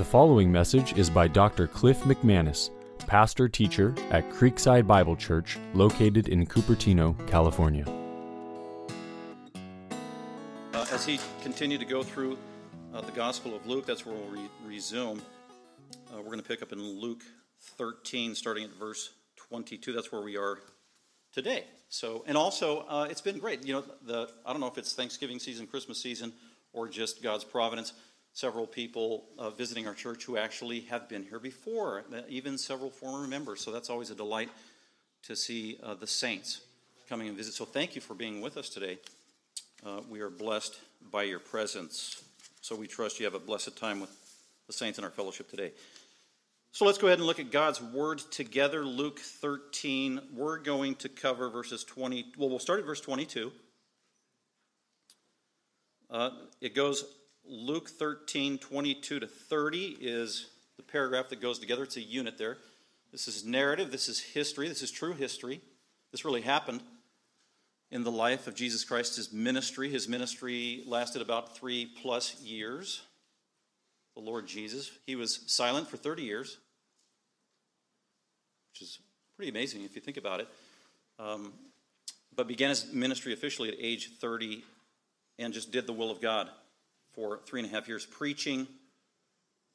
The following message is by Dr. Cliff McManis, pastor teacher at Creekside Bible Church, located in Cupertino, California. Uh, as he continued to go through uh, the Gospel of Luke, that's where we'll re- resume. Uh, we're going to pick up in Luke 13, starting at verse 22. That's where we are today. So, and also, uh, it's been great. You know, the I don't know if it's Thanksgiving season, Christmas season, or just God's providence. Several people uh, visiting our church who actually have been here before, uh, even several former members. So that's always a delight to see uh, the saints coming and visit. So thank you for being with us today. Uh, we are blessed by your presence. So we trust you have a blessed time with the saints in our fellowship today. So let's go ahead and look at God's word together. Luke 13. We're going to cover verses 20. Well, we'll start at verse 22. Uh, it goes Luke 13, 22 to 30 is the paragraph that goes together. It's a unit there. This is narrative, this is history, this is true history. This really happened in the life of Jesus Christ, his ministry. His ministry lasted about three plus years. The Lord Jesus. He was silent for 30 years, which is pretty amazing if you think about it. Um, but began his ministry officially at age 30 and just did the will of God for three and a half years, preaching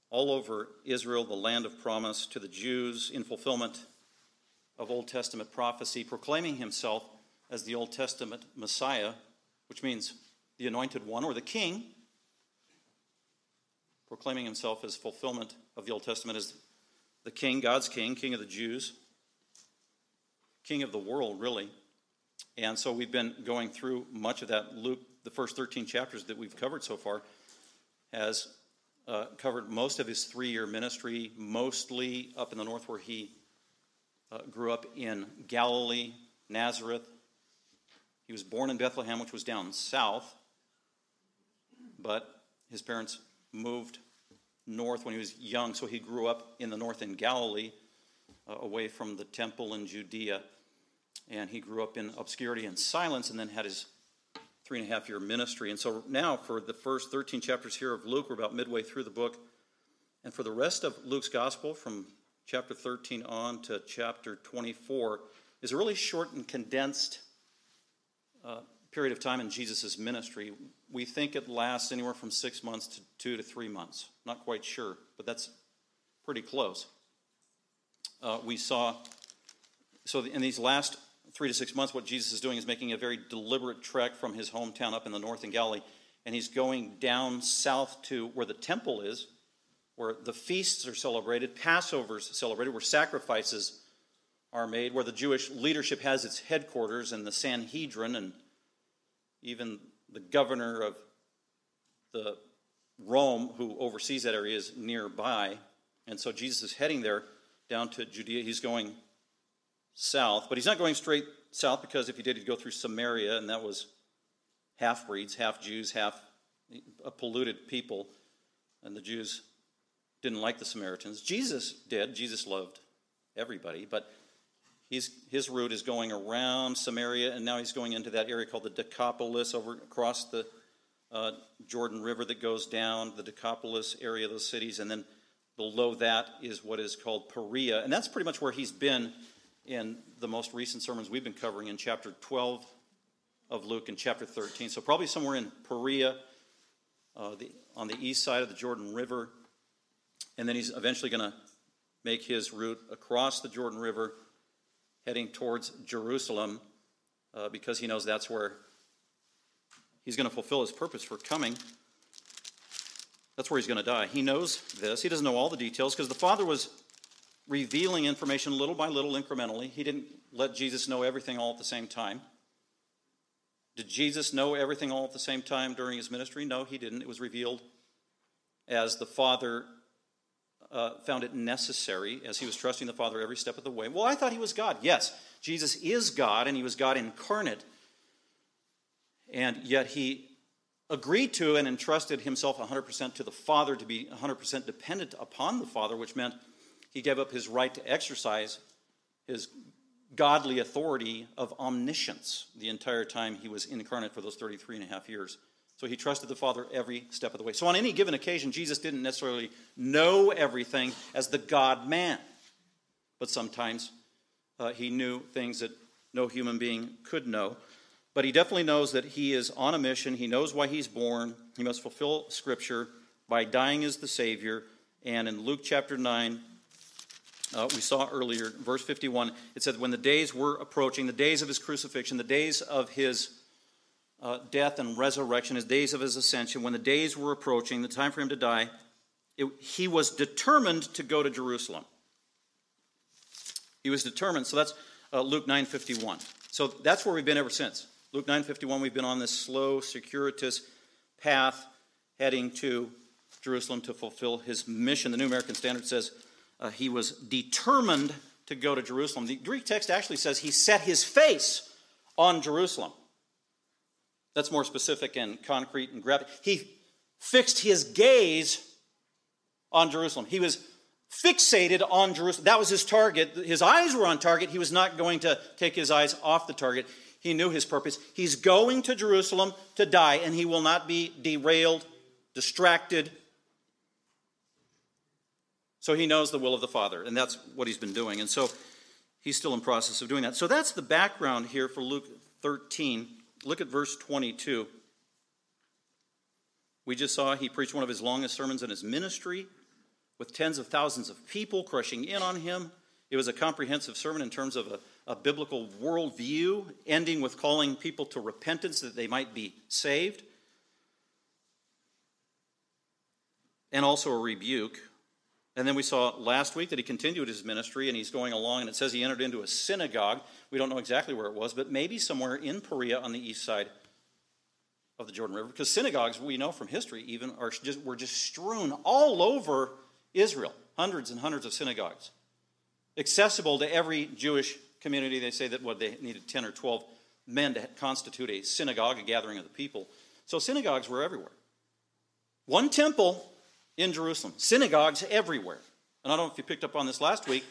all over Israel, the land of promise, to the Jews in fulfillment of Old Testament prophecy, proclaiming himself as the Old Testament Messiah, which means the anointed one or the king, proclaiming himself as fulfillment of the Old Testament as the king, God's king, king of the Jews, king of the world, really. And so we've been going through much of that. Luke, the first 13 chapters that we've covered so far, has uh, covered most of his three year ministry, mostly up in the north where he uh, grew up in Galilee, Nazareth. He was born in Bethlehem, which was down south, but his parents moved north when he was young, so he grew up in the north in Galilee, uh, away from the temple in Judea. And he grew up in obscurity and silence and then had his three and a half year ministry. And so now, for the first 13 chapters here of Luke, we're about midway through the book. And for the rest of Luke's gospel, from chapter 13 on to chapter 24, is a really short and condensed uh, period of time in Jesus' ministry. We think it lasts anywhere from six months to two to three months. Not quite sure, but that's pretty close. Uh, we saw, so in these last three to six months, what Jesus is doing is making a very deliberate trek from his hometown up in the north in Galilee, and he's going down south to where the temple is, where the feasts are celebrated, Passover's celebrated, where sacrifices are made, where the Jewish leadership has its headquarters, and the Sanhedrin, and even the governor of the Rome, who oversees that area, is nearby. And so Jesus is heading there down to Judea. He's going south, but he's not going straight south because if he did, he'd go through Samaria, and that was half breeds, half Jews, half a polluted people, and the Jews didn't like the Samaritans. Jesus did. Jesus loved everybody, but he's, his route is going around Samaria, and now he's going into that area called the Decapolis, over across the uh, Jordan River that goes down, the Decapolis area of those cities, and then below that is what is called Perea, and that's pretty much where he's been in the most recent sermons we've been covering in chapter 12 of Luke and chapter 13. So, probably somewhere in Perea, uh, the, on the east side of the Jordan River. And then he's eventually going to make his route across the Jordan River, heading towards Jerusalem, uh, because he knows that's where he's going to fulfill his purpose for coming. That's where he's going to die. He knows this. He doesn't know all the details because the Father was revealing information little by little, incrementally. He didn't let Jesus know everything all at the same time. Did Jesus know everything all at the same time during his ministry? No, he didn't. It was revealed as the Father uh, found it necessary, as he was trusting the Father every step of the way. Well, I thought he was God. Yes, Jesus is God, and he was God incarnate. And yet he agreed to and entrusted himself 100% to the Father to be 100% dependent upon the Father, which meant he gave up his right to exercise his godly authority of omniscience the entire time he was incarnate for those 33 and a half years So he trusted the Father every step of the way. So on any given occasion, Jesus didn't necessarily know everything as the God man, but sometimes uh, he knew things that no human being could know. But he definitely knows that he is on a mission. He knows why he's born. He must fulfill Scripture by dying as the Savior. And in Luke chapter 9, uh, we saw earlier, verse 51, it said, When the days were approaching, the days of his crucifixion, the days of his uh, death and resurrection, his days of his ascension, when the days were approaching, the time for him to die, it, he was determined to go to Jerusalem. He was determined. So that's uh, Luke 9:51. So that's where we've been ever since. Luke 9:51. We've been on this slow, circuitous path heading to Jerusalem to fulfill his mission. The New American Standard says uh, he was determined to go to Jerusalem. The Greek text actually says he set his face on Jerusalem. That's more specific and concrete and graphic. He fixed his gaze on Jerusalem. He was fixated on Jerusalem. That was his target. His eyes were on target. He was not going to take his eyes off the target. He knew his purpose. He's going to Jerusalem to die, and he will not be derailed, distracted. So he knows the will of the Father, and that's what he's been doing. And so he's still in process of doing that. So that's the background here for Luke 13. Look at verse 22. We just saw he preached one of his longest sermons in his ministry with tens of thousands of people crushing in on him. It was a comprehensive sermon in terms of a, a biblical worldview, ending with calling people to repentance that they might be saved, and also a rebuke. And then we saw last week that he continued his ministry and he's going along, and it says he entered into a synagogue. We don't know exactly where it was, but maybe somewhere in Perea on the east side of the Jordan River, because synagogues, we know from history, even are just, were just strewn all over Israel, hundreds and hundreds of synagogues, accessible to every Jewish community. They say that what they needed 10 or 12 men to constitute a synagogue, a gathering of the people. So synagogues were everywhere. One temple in Jerusalem, synagogues everywhere. And I don't know if you picked up on this last week.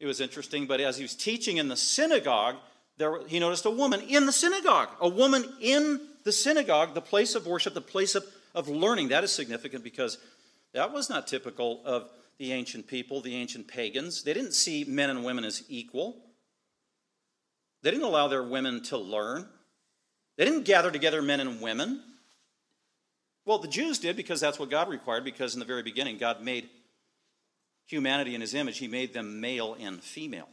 It was interesting, but as he was teaching in the synagogue, there, he noticed a woman in the synagogue. A woman in the synagogue, the place of worship, the place of, of learning. That is significant because that was not typical of the ancient people, the ancient pagans. They didn't see men and women as equal. They didn't allow their women to learn. They didn't gather together men and women. Well, the Jews did because that's what God required, because in the very beginning, God made humanity in his image. He made them male and female.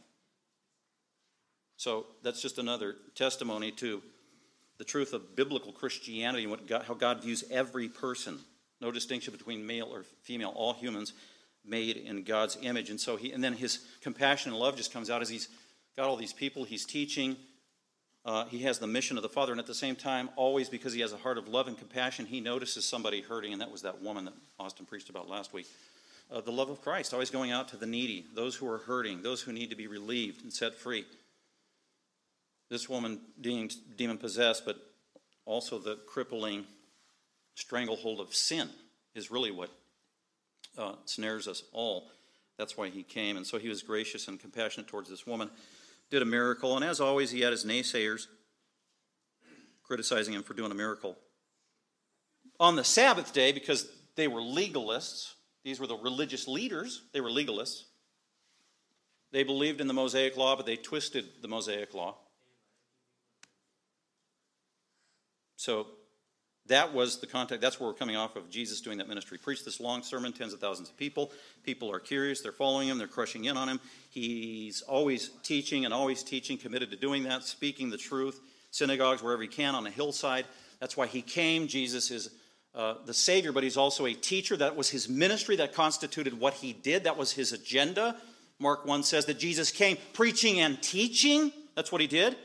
So that's just another testimony to the truth of biblical Christianity and what God, how God views every person no distinction between male or female, all humans made in God's image. And so he, and then his compassion and love just comes out as he's got all these people he's teaching. Uh, he has the mission of the Father, and at the same time, always because he has a heart of love and compassion, he notices somebody hurting, and that was that woman that Austin preached about last week. Uh, the love of Christ, always going out to the needy, those who are hurting, those who need to be relieved and set free. This woman being demon possessed, but also the crippling stranglehold of sin is really what uh, snares us all. That's why he came. And so he was gracious and compassionate towards this woman, did a miracle. And as always, he had his naysayers criticizing him for doing a miracle. On the Sabbath day, because they were legalists, these were the religious leaders, they were legalists. They believed in the Mosaic law, but they twisted the Mosaic law. So that was the context. That's where we're coming off of Jesus doing that ministry. Preached this long sermon, tens of thousands of people. People are curious. They're following him. They're crushing in on him. He's always teaching and always teaching, committed to doing that, speaking the truth. Synagogues wherever he can on a hillside. That's why he came. Jesus is uh, the Savior, but he's also a teacher. That was his ministry. That constituted what he did. That was his agenda. Mark 1 says that Jesus came preaching and teaching. That's what he did.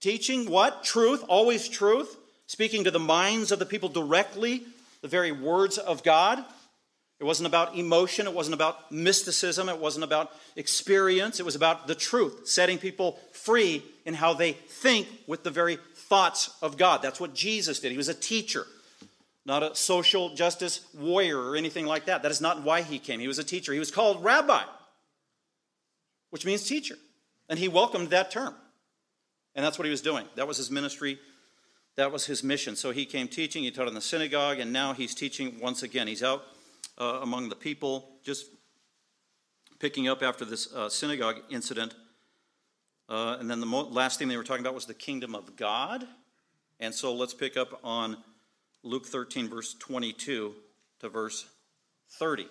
Teaching what? Truth, always truth speaking to the minds of the people directly, the very words of God. It wasn't about emotion, it wasn't about mysticism, it wasn't about experience, it was about the truth, setting people free in how they think with the very thoughts of God. That's what Jesus did. He was a teacher, not a social justice warrior or anything like that. That is not why he came. He was a teacher. He was called rabbi, which means teacher. And he welcomed that term. And that's what he was doing. That was his ministry that was his mission. So he came teaching, he taught in the synagogue, and now he's teaching once again. He's out uh, among the people, just picking up after this uh, synagogue incident. Uh, and then the mo- last thing they were talking about was the kingdom of God. And so let's pick up on Luke 13, verse 22 to verse 30.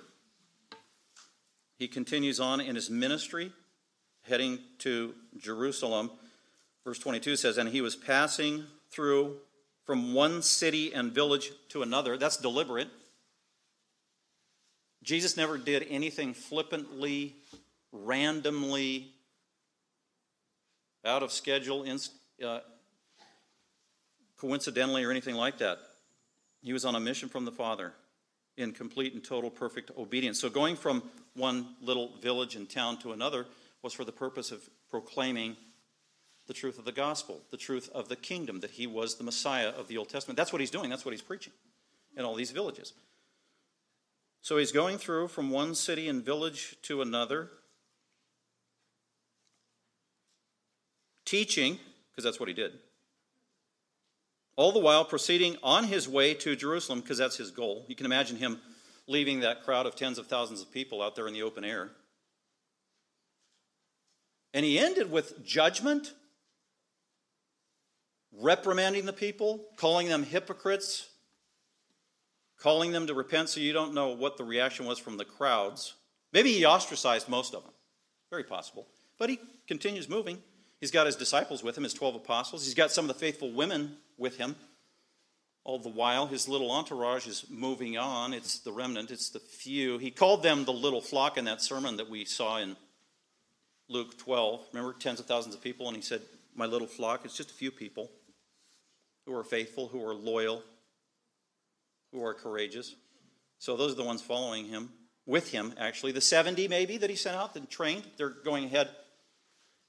He continues on in his ministry, heading to Jerusalem. Verse 22 says, And he was passing through from one city and village to another. That's deliberate. Jesus never did anything flippantly, randomly, out of schedule, uh, coincidentally, or anything like that. He was on a mission from the Father in complete and total perfect obedience. So going from one little village and town to another was for the purpose of proclaiming the truth of the gospel, the truth of the kingdom, that he was the Messiah of the Old Testament. That's what he's doing, that's what he's preaching in all these villages. So he's going through from one city and village to another, teaching, because that's what he did. All the while proceeding on his way to Jerusalem, because that's his goal. You can imagine him leaving that crowd of tens of thousands of people out there in the open air. And he ended with judgment reprimanding the people, calling them hypocrites, calling them to repent so you don't know what the reaction was from the crowds. Maybe he ostracized most of them. Very possible. But he continues moving. He's got his disciples with him, his 12 apostles. He's got some of the faithful women with him. All the while, his little entourage is moving on. It's the remnant, it's the few. He called them the little flock in that sermon that we saw in Luke 12. Remember, tens of thousands of people, and he said, My little flock, it's just a few people who are faithful, who are loyal, who are courageous. So those are the ones following him, with him, actually. The 70 maybe that he sent out and trained, they're going ahead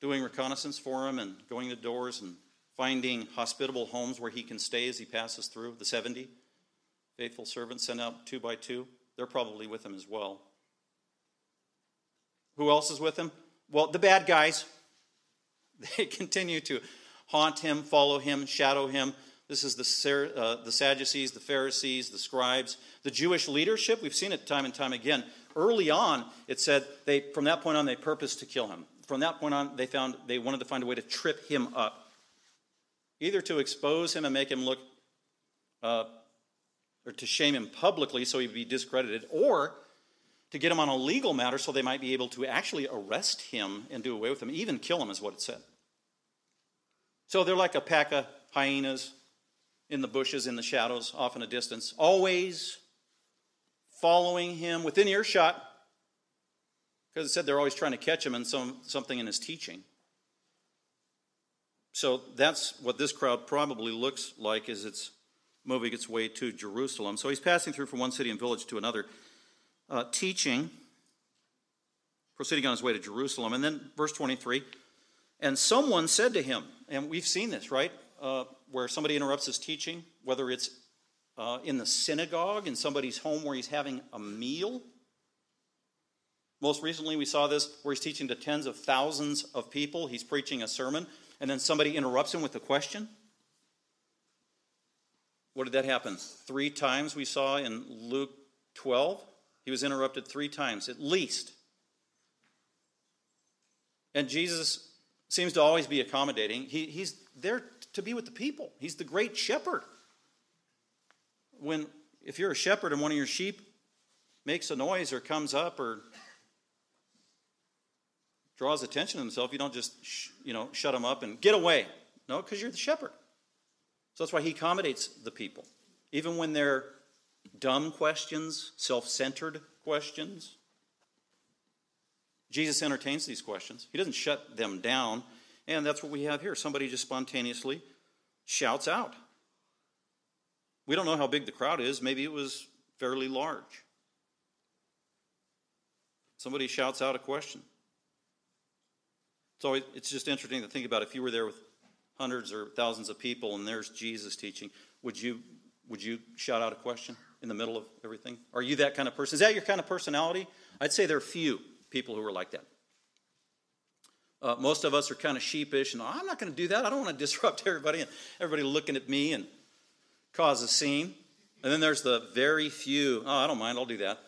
doing reconnaissance for him and going to doors and finding hospitable homes where he can stay as he passes through. The 70 faithful servants sent out two by two, they're probably with him as well. Who else is with him? Well, the bad guys. They continue to haunt him, follow him, shadow him. This is the, uh, the Sadducees, the Pharisees, the scribes, the Jewish leadership. We've seen it time and time again. Early on, it said they, from that point on, they purposed to kill him. From that point on, they found they wanted to find a way to trip him up, either to expose him and make him look, uh, or to shame him publicly so he'd be discredited, or to get him on a legal matter so they might be able to actually arrest him and do away with him, even kill him, is what it said. So they're like a pack of hyenas in the bushes, in the shadows, off in a distance, always following him within earshot, because it said they're always trying to catch him in some, something in his teaching. So that's what this crowd probably looks like as it's moving its way to Jerusalem. So he's passing through from one city and village to another, uh, teaching, proceeding on his way to Jerusalem. And then verse 23 and someone said to him, and we've seen this, right? Uh, where somebody interrupts his teaching, whether it's uh, in the synagogue, in somebody's home where he's having a meal. Most recently, we saw this where he's teaching to tens of thousands of people. He's preaching a sermon, and then somebody interrupts him with a question. What did that happen? Three times we saw in Luke 12. He was interrupted three times, at least. And Jesus seems to always be accommodating. He, he's there to be with the people. He's the great shepherd. When if you're a shepherd and one of your sheep makes a noise or comes up or draws attention to himself, you don't just sh- you know shut him up and get away. No, because you're the shepherd. So that's why he accommodates the people, even when they're dumb questions, self-centered questions. Jesus entertains these questions. He doesn't shut them down. And that's what we have here. Somebody just spontaneously shouts out. We don't know how big the crowd is. Maybe it was fairly large. Somebody shouts out a question. So it's just interesting to think about if you were there with hundreds or thousands of people and there's Jesus teaching, would you would you shout out a question in the middle of everything? Are you that kind of person? Is that your kind of personality? I'd say there are few people who are like that. Uh, most of us are kind of sheepish and I'm not going to do that. I don't want to disrupt everybody and everybody looking at me and cause a scene. And then there's the very few, oh, I don't mind, I'll do that.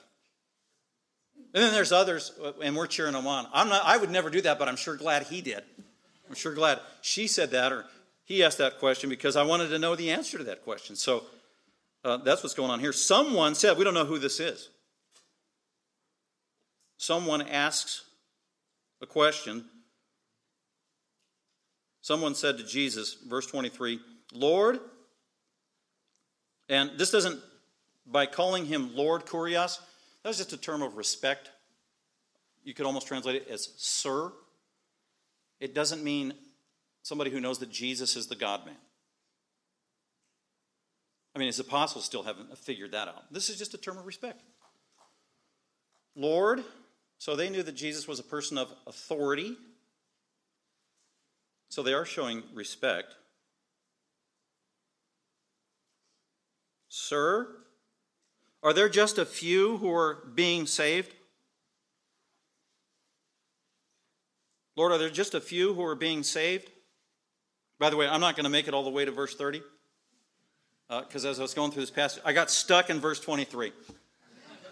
And then there's others, uh, and we're cheering them on. I'm not, I would never do that, but I'm sure glad he did. I'm sure glad she said that or he asked that question because I wanted to know the answer to that question. So uh, that's what's going on here. Someone said, we don't know who this is. Someone asks a question. Someone said to Jesus, verse 23, Lord, and this doesn't, by calling him Lord Kurios, that's just a term of respect. You could almost translate it as sir. It doesn't mean somebody who knows that Jesus is the God man. I mean, his apostles still haven't figured that out. This is just a term of respect. Lord, so they knew that Jesus was a person of authority. So they are showing respect. Sir, are there just a few who are being saved? Lord, are there just a few who are being saved? By the way, I'm not going to make it all the way to verse 30 because uh, as I was going through this passage, I got stuck in verse 23.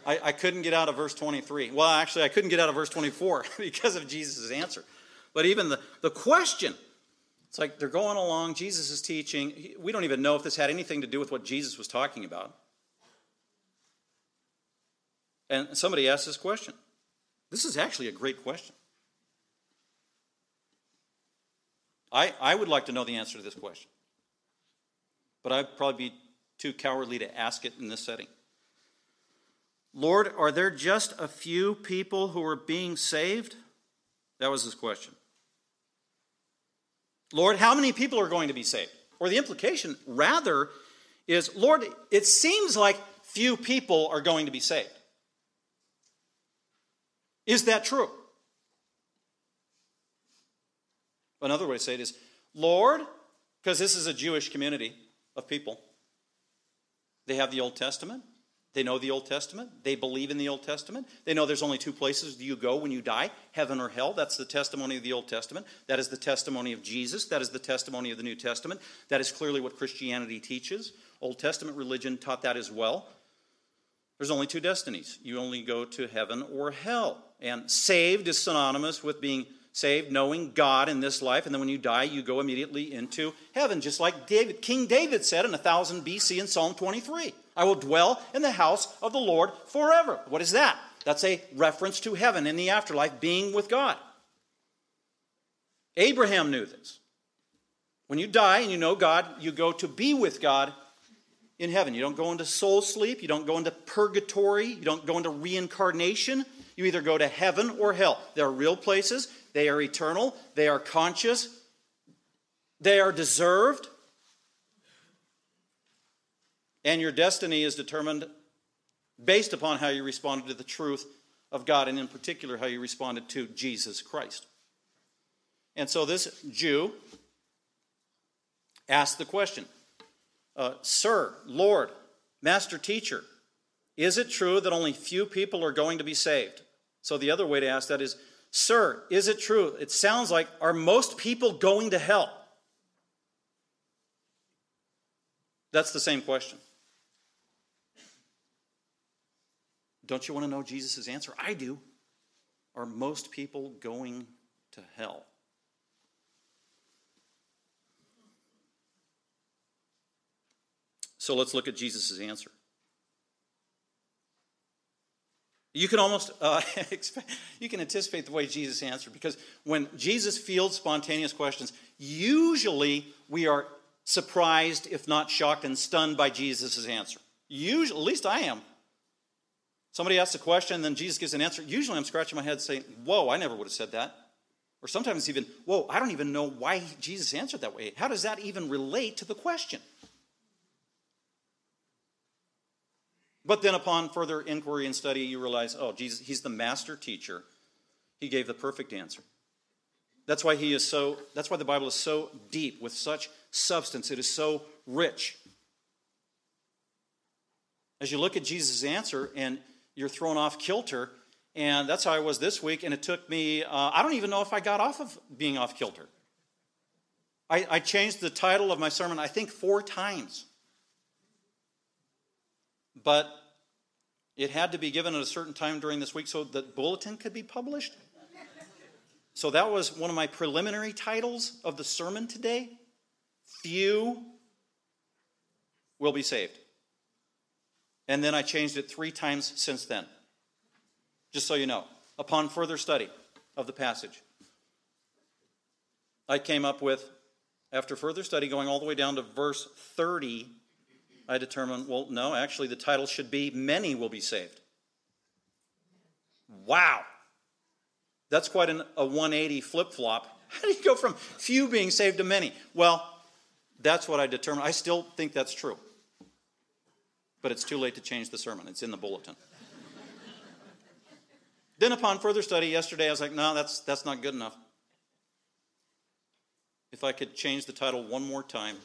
I, I, couldn't get out of verse 23. Well, actually, I couldn't get out of verse 24 because of Jesus' answer. But even the, the question, it's like they're going along, Jesus is teaching. We don't even know if this had anything to do with what Jesus was talking about. And somebody asked this question. This is actually a great question. I, I would like to know the answer to this question, but I'd probably be too cowardly to ask it in this setting. Lord, are there just a few people who are being saved? That was his question. Lord, how many people are going to be saved? Or the implication, rather, is Lord, it seems like few people are going to be saved. Is that true? Another way to say it is, Lord, because this is a Jewish community of people, they have the Old Testament. They know the Old Testament. They believe in the Old Testament. They know there's only two places you go when you die heaven or hell. That's the testimony of the Old Testament. That is the testimony of Jesus. That is the testimony of the New Testament. That is clearly what Christianity teaches. Old Testament religion taught that as well. There's only two destinies you only go to heaven or hell. And saved is synonymous with being saved, knowing God in this life, and then when you die, you go immediately into heaven, just like David, King David said in 1000 BC in Psalm 23 I will dwell in the house of the Lord forever. What is that? That's a reference to heaven in the afterlife, being with God. Abraham knew this. When you die and you know God, you go to be with God in heaven. You don't go into soul sleep, you don't go into purgatory, you don't go into reincarnation. You either go to heaven or hell. They're real places, they are eternal, they are conscious, they are deserved. And your destiny is determined based upon how you responded to the truth of God, and in particular, how you responded to Jesus Christ. And so this Jew asked the question uh, Sir, Lord, Master Teacher, is it true that only few people are going to be saved? So the other way to ask that is, Sir, is it true? It sounds like, are most people going to hell? That's the same question. Don't you want to know Jesus' answer? I do. Are most people going to hell? So let's look at Jesus' answer. You can almost uh, you can anticipate the way Jesus answered because when Jesus fields spontaneous questions, usually we are surprised, if not shocked and stunned by Jesus' answer. Usually, at least I am. Somebody asks a question, and then Jesus gives an answer. Usually, I'm scratching my head saying, "Whoa, I never would have said that." Or sometimes even, "Whoa, I don't even know why Jesus answered that way. How does that even relate to the question?" But then, upon further inquiry and study, you realize, oh, Jesus, he's the master teacher. He gave the perfect answer. That's why he is so, that's why the Bible is so deep with such substance. It is so rich. As you look at Jesus' answer and you're thrown off kilter And that's how I was this week. And it took me, uh, I don't even know if I got off of being off kilter. I, I changed the title of my sermon, I think, four times. But it had to be given at a certain time during this week so that bulletin could be published. So that was one of my preliminary titles of the sermon today. Few will be saved. And then I changed it three times since then. Just so you know, upon further study of the passage, I came up with after further study, going all the way down to verse 30, I determined, well, no, actually, the title should be Many Will Be Saved. Wow. That's quite an, a 180 flip flop. How do you go from few being saved to many? Well, that's what I determined. I still think that's true. But it's too late to change the sermon, it's in the bulletin. then, upon further study yesterday, I was like, no, that's, that's not good enough. If I could change the title one more time,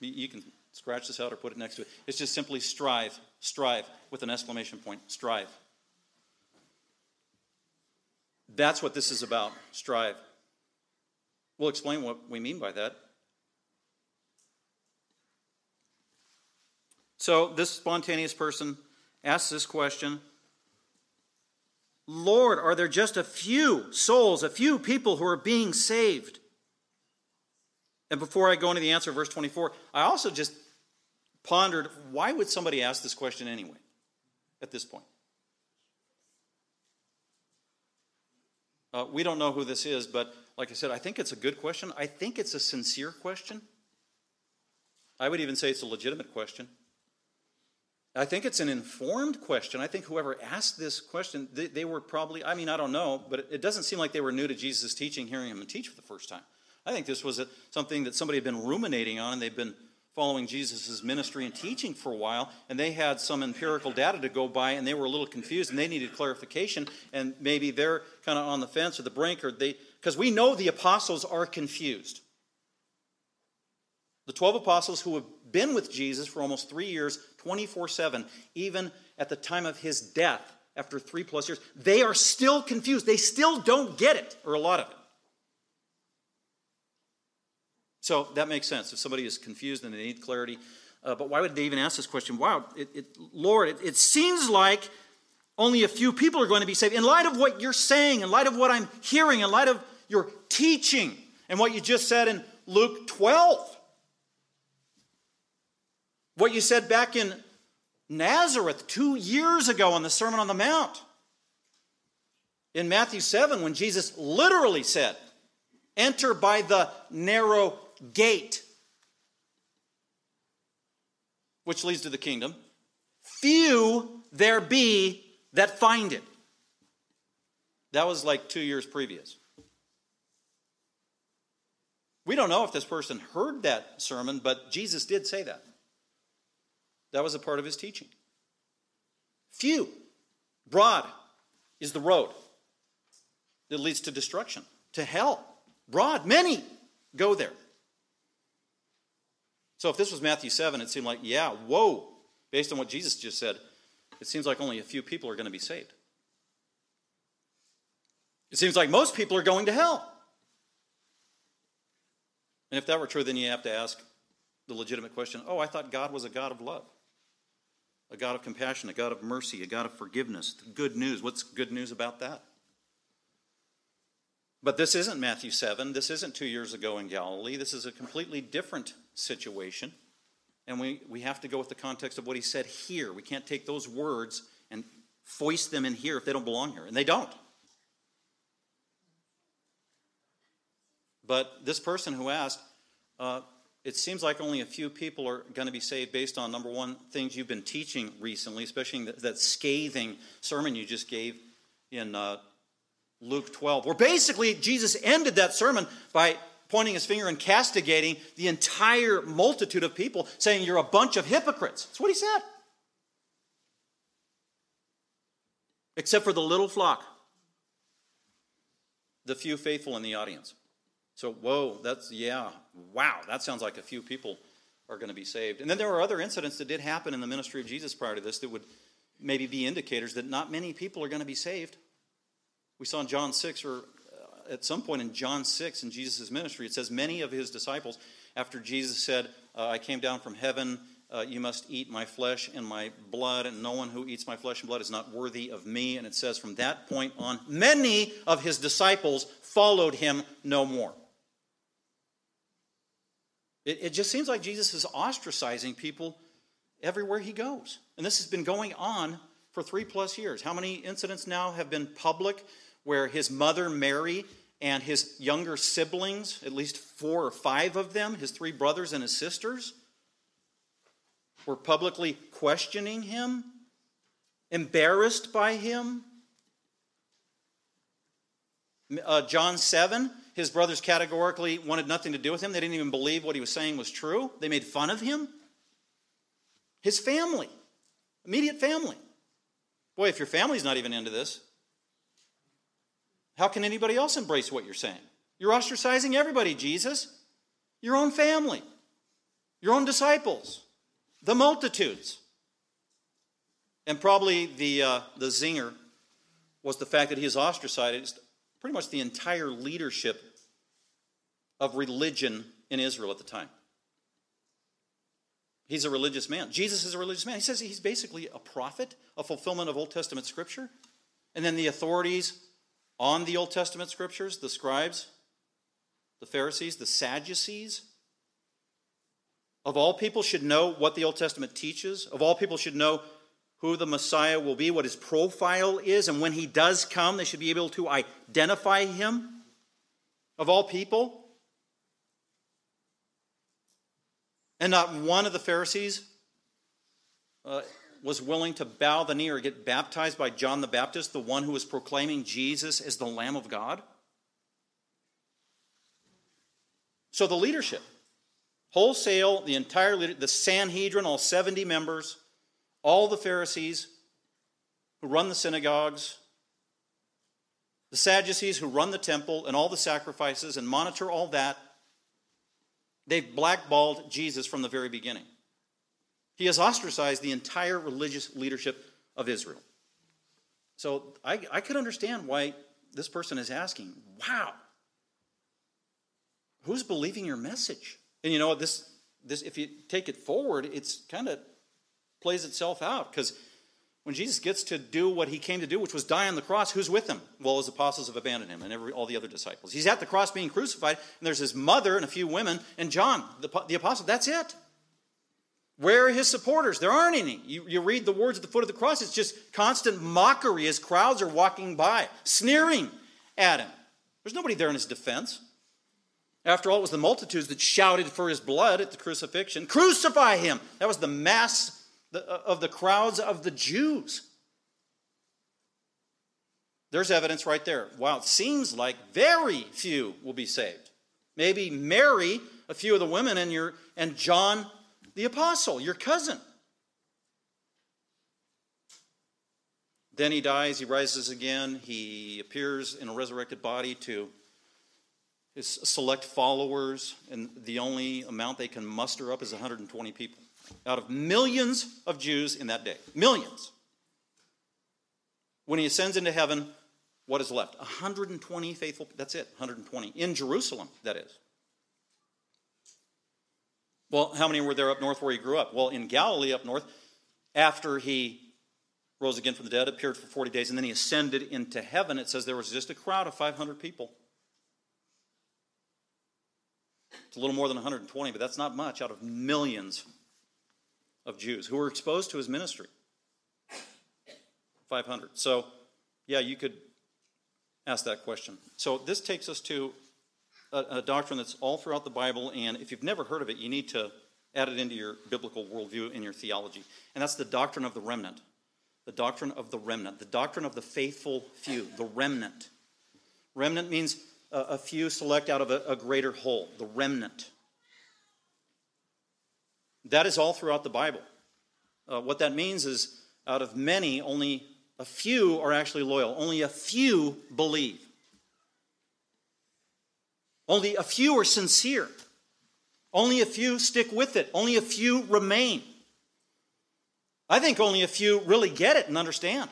you can scratch this out or put it next to it. It's just simply strive, strive with an exclamation point, strive. That's what this is about, strive. We'll explain what we mean by that. So, this spontaneous person asks this question Lord, are there just a few souls, a few people who are being saved? And before I go into the answer, verse 24, I also just pondered why would somebody ask this question anyway at this point? Uh, we don't know who this is, but like I said, I think it's a good question. I think it's a sincere question. I would even say it's a legitimate question. I think it's an informed question. I think whoever asked this question, they, they were probably, I mean, I don't know, but it, it doesn't seem like they were new to Jesus' teaching, hearing him teach for the first time. I think this was a, something that somebody had been ruminating on, and they've been following Jesus' ministry and teaching for a while, and they had some empirical data to go by, and they were a little confused, and they needed clarification, and maybe they're kind of on the fence or the brink, or they, because we know the apostles are confused. The 12 apostles who have been with Jesus for almost three years, 24 7, even at the time of his death, after three plus years, they are still confused. They still don't get it, or a lot of it. So that makes sense. If somebody is confused and they need clarity, uh, but why would they even ask this question? Wow, it, it, Lord, it, it seems like only a few people are going to be saved. In light of what you're saying, in light of what I'm hearing, in light of your teaching, and what you just said in Luke 12, what you said back in Nazareth two years ago on the Sermon on the Mount, in Matthew 7, when Jesus literally said, Enter by the narrow gate, which leads to the kingdom. Few there be that find it. That was like two years previous. We don't know if this person heard that sermon, but Jesus did say that. That was a part of his teaching. Few, broad is the road that leads to destruction, to hell. Broad, many go there. So if this was Matthew 7, it seemed like, yeah, whoa, based on what Jesus just said, it seems like only a few people are going to be saved. It seems like most people are going to hell. And if that were true, then you have to ask the legitimate question oh, I thought God was a God of love, a God of compassion, a God of mercy, a God of forgiveness. Good news. What's good news about that? But this isn't Matthew 7. This isn't two years ago in Galilee. This is a completely different situation. And we, we have to go with the context of what he said here. We can't take those words and foist them in here if they don't belong here. And they don't. But this person who asked, uh, it seems like only a few people are going to be saved based on number one, things you've been teaching recently, especially that, that scathing sermon you just gave in uh, Luke 12, where basically Jesus ended that sermon by pointing his finger and castigating the entire multitude of people, saying, You're a bunch of hypocrites. That's what he said. Except for the little flock, the few faithful in the audience. So, whoa, that's, yeah, wow, that sounds like a few people are going to be saved. And then there were other incidents that did happen in the ministry of Jesus prior to this that would maybe be indicators that not many people are going to be saved. We saw in John 6, or uh, at some point in John 6 in Jesus' ministry, it says, Many of his disciples, after Jesus said, uh, I came down from heaven, uh, you must eat my flesh and my blood, and no one who eats my flesh and blood is not worthy of me. And it says, from that point on, many of his disciples followed him no more. It, it just seems like Jesus is ostracizing people everywhere he goes. And this has been going on for three plus years. How many incidents now have been public where his mother, Mary, and his younger siblings, at least four or five of them, his three brothers and his sisters, were publicly questioning him, embarrassed by him? Uh, John 7, his brothers categorically wanted nothing to do with him. They didn't even believe what he was saying was true. They made fun of him. His family, immediate family. Boy, if your family's not even into this, how can anybody else embrace what you're saying? You're ostracizing everybody, Jesus. Your own family, your own disciples, the multitudes. And probably the, uh, the zinger was the fact that he has ostracized pretty much the entire leadership of religion in Israel at the time. He's a religious man. Jesus is a religious man. He says he's basically a prophet, a fulfillment of Old Testament scripture. And then the authorities on the Old Testament scriptures, the scribes, the Pharisees, the Sadducees, of all people should know what the Old Testament teaches. Of all people should know who the Messiah will be, what his profile is, and when he does come, they should be able to identify him. Of all people, And not one of the Pharisees uh, was willing to bow the knee or get baptized by John the Baptist, the one who was proclaiming Jesus as the Lamb of God. So the leadership, wholesale, the entire the Sanhedrin, all 70 members, all the Pharisees who run the synagogues, the Sadducees who run the temple and all the sacrifices and monitor all that, They've blackballed Jesus from the very beginning. He has ostracized the entire religious leadership of Israel. So I, I could understand why this person is asking, wow, who's believing your message? And you know what, this, this if you take it forward, it's kind of plays itself out because when Jesus gets to do what he came to do, which was die on the cross, who's with him? Well, his apostles have abandoned him and every, all the other disciples. He's at the cross being crucified, and there's his mother and a few women and John, the, the apostle. That's it. Where are his supporters? There aren't any. You, you read the words at the foot of the cross, it's just constant mockery as crowds are walking by, sneering at him. There's nobody there in his defense. After all, it was the multitudes that shouted for his blood at the crucifixion. Crucify him! That was the mass uh, of the crowds of the Jews. There's evidence right there. Wow, it seems like very few will be saved. Maybe Mary, a few of the women, and your and John the apostle, your cousin. Then he dies, he rises again, he appears in a resurrected body to his select followers, and the only amount they can muster up is 120 people out of millions of Jews in that day. Millions. When he ascends into heaven, what is left? 120 faithful, that's it, 120. In Jerusalem, that is. Well, how many were there up north where he grew up? Well, in Galilee up north, after he rose again from the dead, appeared for 40 days, and then he ascended into heaven, it says there was just a crowd of 500 people. It's a little more than 120, but that's not much out of millions of Jews who were exposed to his ministry. 500. So, yeah, you could ask that question. So, this takes us to a, a, doctrine that's all throughout the Bible, and if you've never heard of it, you need to add it into your biblical worldview and your theology. And that's the doctrine of the remnant. The doctrine of the remnant, the doctrine of the faithful few, the remnant. Remnant means a, a few select out of a, a greater whole, the remnant. That is all throughout the Bible. Uh, what that means is, out of many, only a few are actually loyal. Only a few believe. Only a few are sincere. Only a few stick with it. Only a few remain. I think only a few really get it and understand.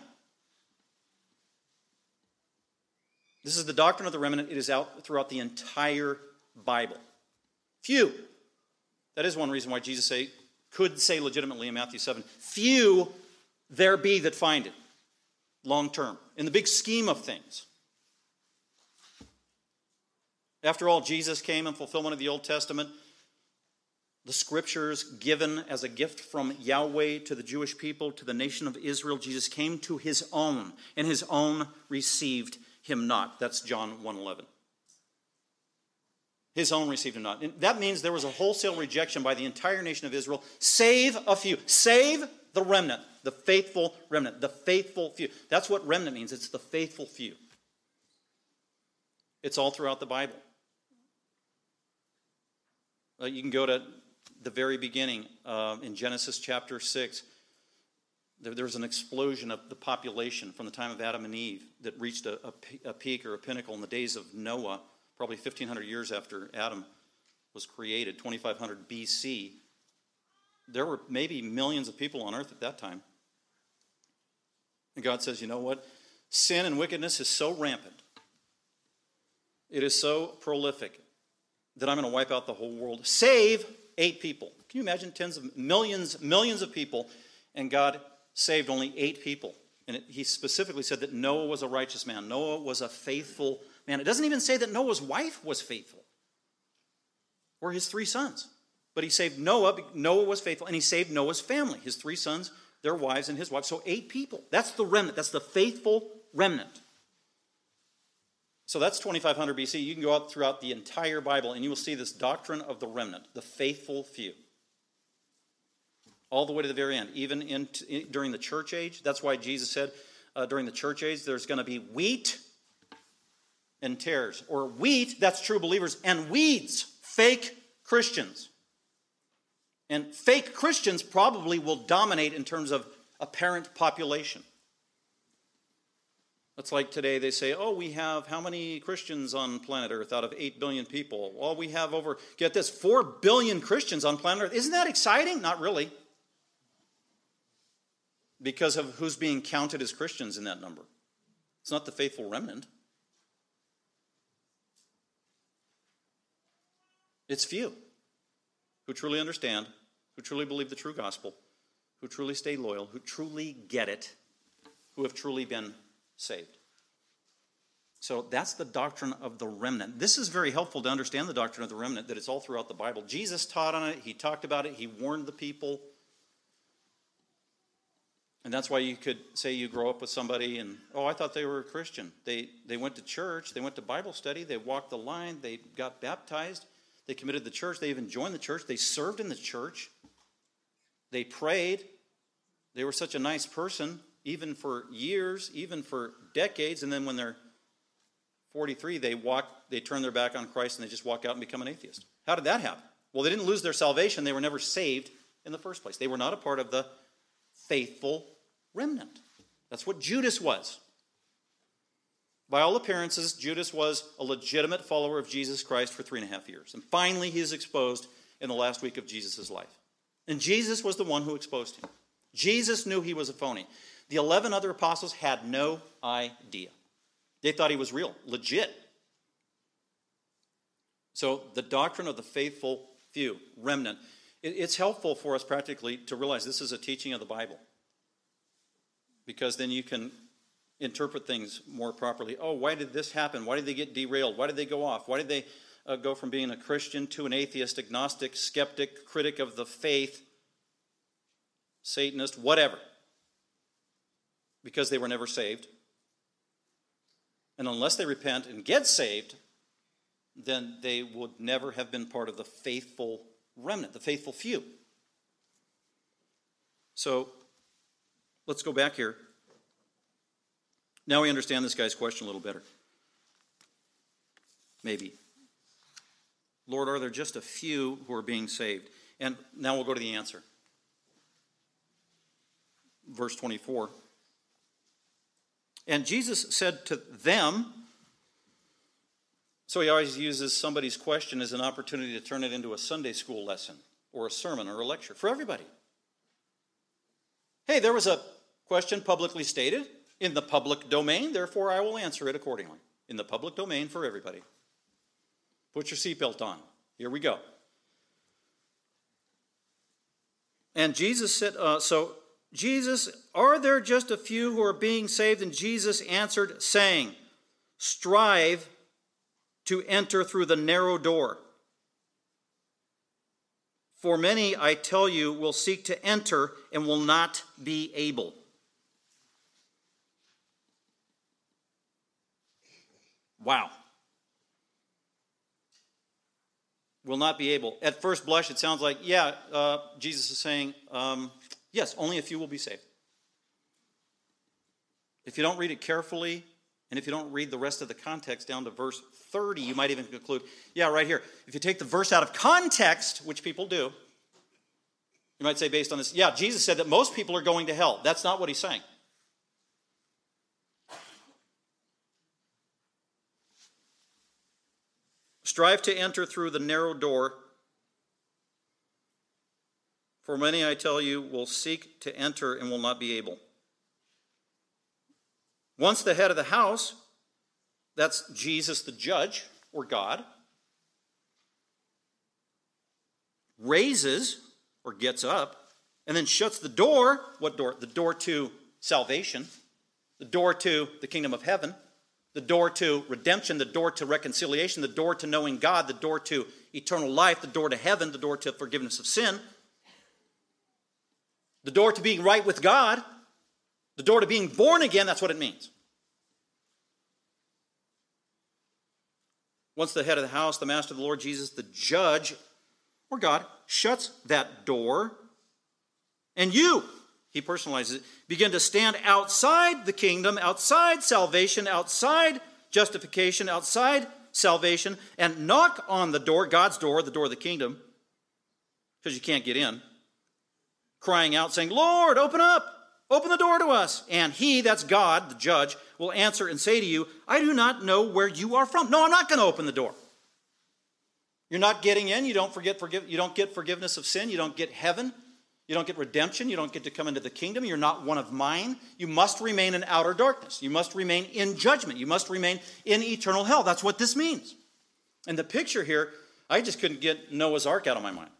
This is the doctrine of the remnant. It is out throughout the entire Bible. Few. That is one reason why Jesus say, could say legitimately in Matthew 7 few there be that find it long term, in the big scheme of things. After all, Jesus came in fulfillment of the Old Testament. The scriptures given as a gift from Yahweh to the Jewish people, to the nation of Israel, Jesus came to his own, and his own received him not. That's John 1:11. His own received him not. And that means there was a wholesale rejection by the entire nation of Israel, save a few. Save the remnant, the faithful remnant, the faithful few. That's what remnant means. It's the faithful few. It's all throughout the Bible. Uh, you can go to the very beginning uh, in Genesis chapter 6. There, was an explosion of the population from the time of Adam and Eve that reached a, a, a peak or a pinnacle in the days of Noah, probably 1,500 years after Adam was created, 2,500 BC. There were maybe millions of people on earth at that time. And God says, you know what? Sin and wickedness is so rampant, it is so prolific that I'm going to wipe out the whole world, save eight people. Can you imagine tens of millions, millions of people, and God saved only eight people? And it, he specifically said that Noah was a righteous man. Noah was a faithful man. It doesn't even say that Noah's wife was faithful or his three sons. But he saved Noah. Noah was faithful, and he saved Noah's family, his three sons, their wives, and his wife. So eight people. That's the remnant. That's the faithful remnant. So that's 2500 BC. You can go out throughout the entire Bible and you will see this doctrine of the remnant, the faithful few. All the way to the very end, even in, in during the church age. That's why Jesus said uh, during the church age there's going to be wheat and tares, or wheat, that's true believers, and weeds, fake Christians. And fake Christians probably will dominate in terms of apparent population. It's like today they say, oh, we have how many Christians on planet Earth out of 8 billion people? Well, we have over, get this, 4 billion Christians on planet Earth. Isn't that exciting? Not really. Because of who's being counted as Christians in that number. It's not the faithful remnant, it's few who truly understand, who truly believe the true gospel, who truly stay loyal, who truly get it, who have truly been saved. So that's the doctrine of the remnant. This is very helpful to understand the doctrine of the remnant, that it's all throughout the Bible. Jesus taught on it, he talked about it, he warned the people. And that's why you could say you grow up with somebody and, oh, I thought they were a Christian. They, they went to church, they went to Bible study, they walked the line, they got baptized, they committed the church, they even joined the church, they served in the church, they prayed, they were such a nice person even for years, even for decades, and then when they're 43, they walk, they turn their back on Christ and they just walk out and become an atheist. How did that happen? Well, they didn't lose their salvation, they were never saved in the first place. They were not a part of the faithful remnant. That's what Judas was. By all appearances, Judas was a legitimate follower of Jesus Christ for three and a half years. And finally, he is exposed in the last week of Jesus' life. And Jesus was the one who exposed him. Jesus knew he was a phony. The 11 other apostles had no idea. They thought he was real, legit. So, the doctrine of the faithful few, remnant, it's helpful for us practically to realize this is a teaching of the Bible. Because then you can interpret things more properly. Oh, why did this happen? Why did they get derailed? Why did they go off? Why did they uh, go from being a Christian to an atheist, agnostic, skeptic, critic of the faith, Satanist, whatever? because they were never saved. And unless they repent and get saved, then they would never have been part of the faithful remnant, the faithful few. So let's go back here. Now we understand this guy's question a little better. Maybe. Lord, are there just a few who are being saved? And now we'll go to the answer. Verse 24. And Jesus said to them, so he always uses somebody's question as an opportunity to turn it into a Sunday school lesson or a sermon or a lecture for everybody. Hey, there was a question publicly stated in the public domain, therefore I will answer it accordingly. in the public domain for everybody. Put your seatbelt on. Here we go. And Jesus said, uh, So, Jesus, are there just a few who are being saved? And Jesus answered, saying, Strive to enter through the narrow door. For many, I tell you, will seek to enter and will not be able. Wow. Will not be able. At first blush, it sounds like, yeah, uh, Jesus is saying, um, yes, only a few will be saved. If you don't read it carefully, and if you don't read the rest of the context down to verse 30, you might even conclude, yeah, right here. If you take the verse out of context, which people do, you might say, based on this, yeah, Jesus said that most people are going to hell. That's not what he's saying. Strive to enter through the narrow door. For many, I tell you, will seek to enter and will not be able. Once the head of the house, that's Jesus the judge or God, raises or gets up and then shuts the door. What door? The door to salvation, the door to the kingdom of heaven, the door to redemption, the door to reconciliation, the door to knowing God, the door to eternal life, the door to heaven, the door to forgiveness of sin, the door to being right with God, the door to being born again. That's what it means. Once the head of the house, the master of the Lord Jesus, the judge, or God, shuts that door, and you, he personalizes it, begin to stand outside the kingdom, outside salvation, outside justification, outside salvation, and knock on the door, God's door, the door of the kingdom, because you can't get in, crying out, saying, Lord, open up, open the door to us. And he, that's God, the judge, will answer and say to you, I do not know where you are from. No, I'm not going to open the door. You're not getting in. You don't, forget, forgive, you don't get forgiveness of sin. You don't get heaven. You don't get redemption. You don't get to come into the kingdom. You're not one of mine. You must remain in outer darkness. You must remain in judgment. You must remain in eternal hell. That's what this means. And the picture here, I just couldn't get Noah's ark out of my mind.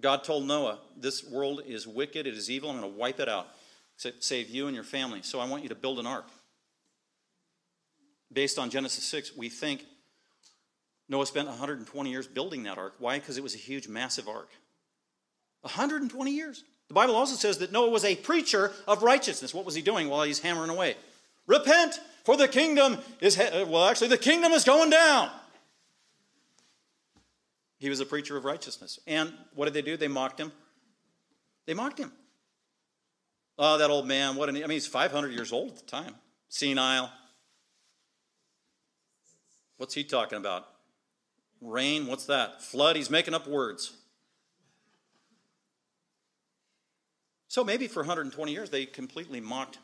God told Noah, This world is wicked, it is evil, I'm going to wipe it out to save you and your family. So I want you to build an ark. Based on Genesis 6, we think Noah spent 120 years building that ark. Why? Because it was a huge, massive ark. 120 years. The Bible also says that Noah was a preacher of righteousness. What was he doing while he's hammering away? Repent, for the kingdom is, uh, well, actually, the kingdom is going down. He was a preacher of righteousness. And what did they do? They mocked him. They mocked him. Oh, that old man, what an, I mean, he's 500 years old at the time, senile. What's he talking about? Rain, what's that? Flood, he's making up words. So maybe for 120 years they completely mocked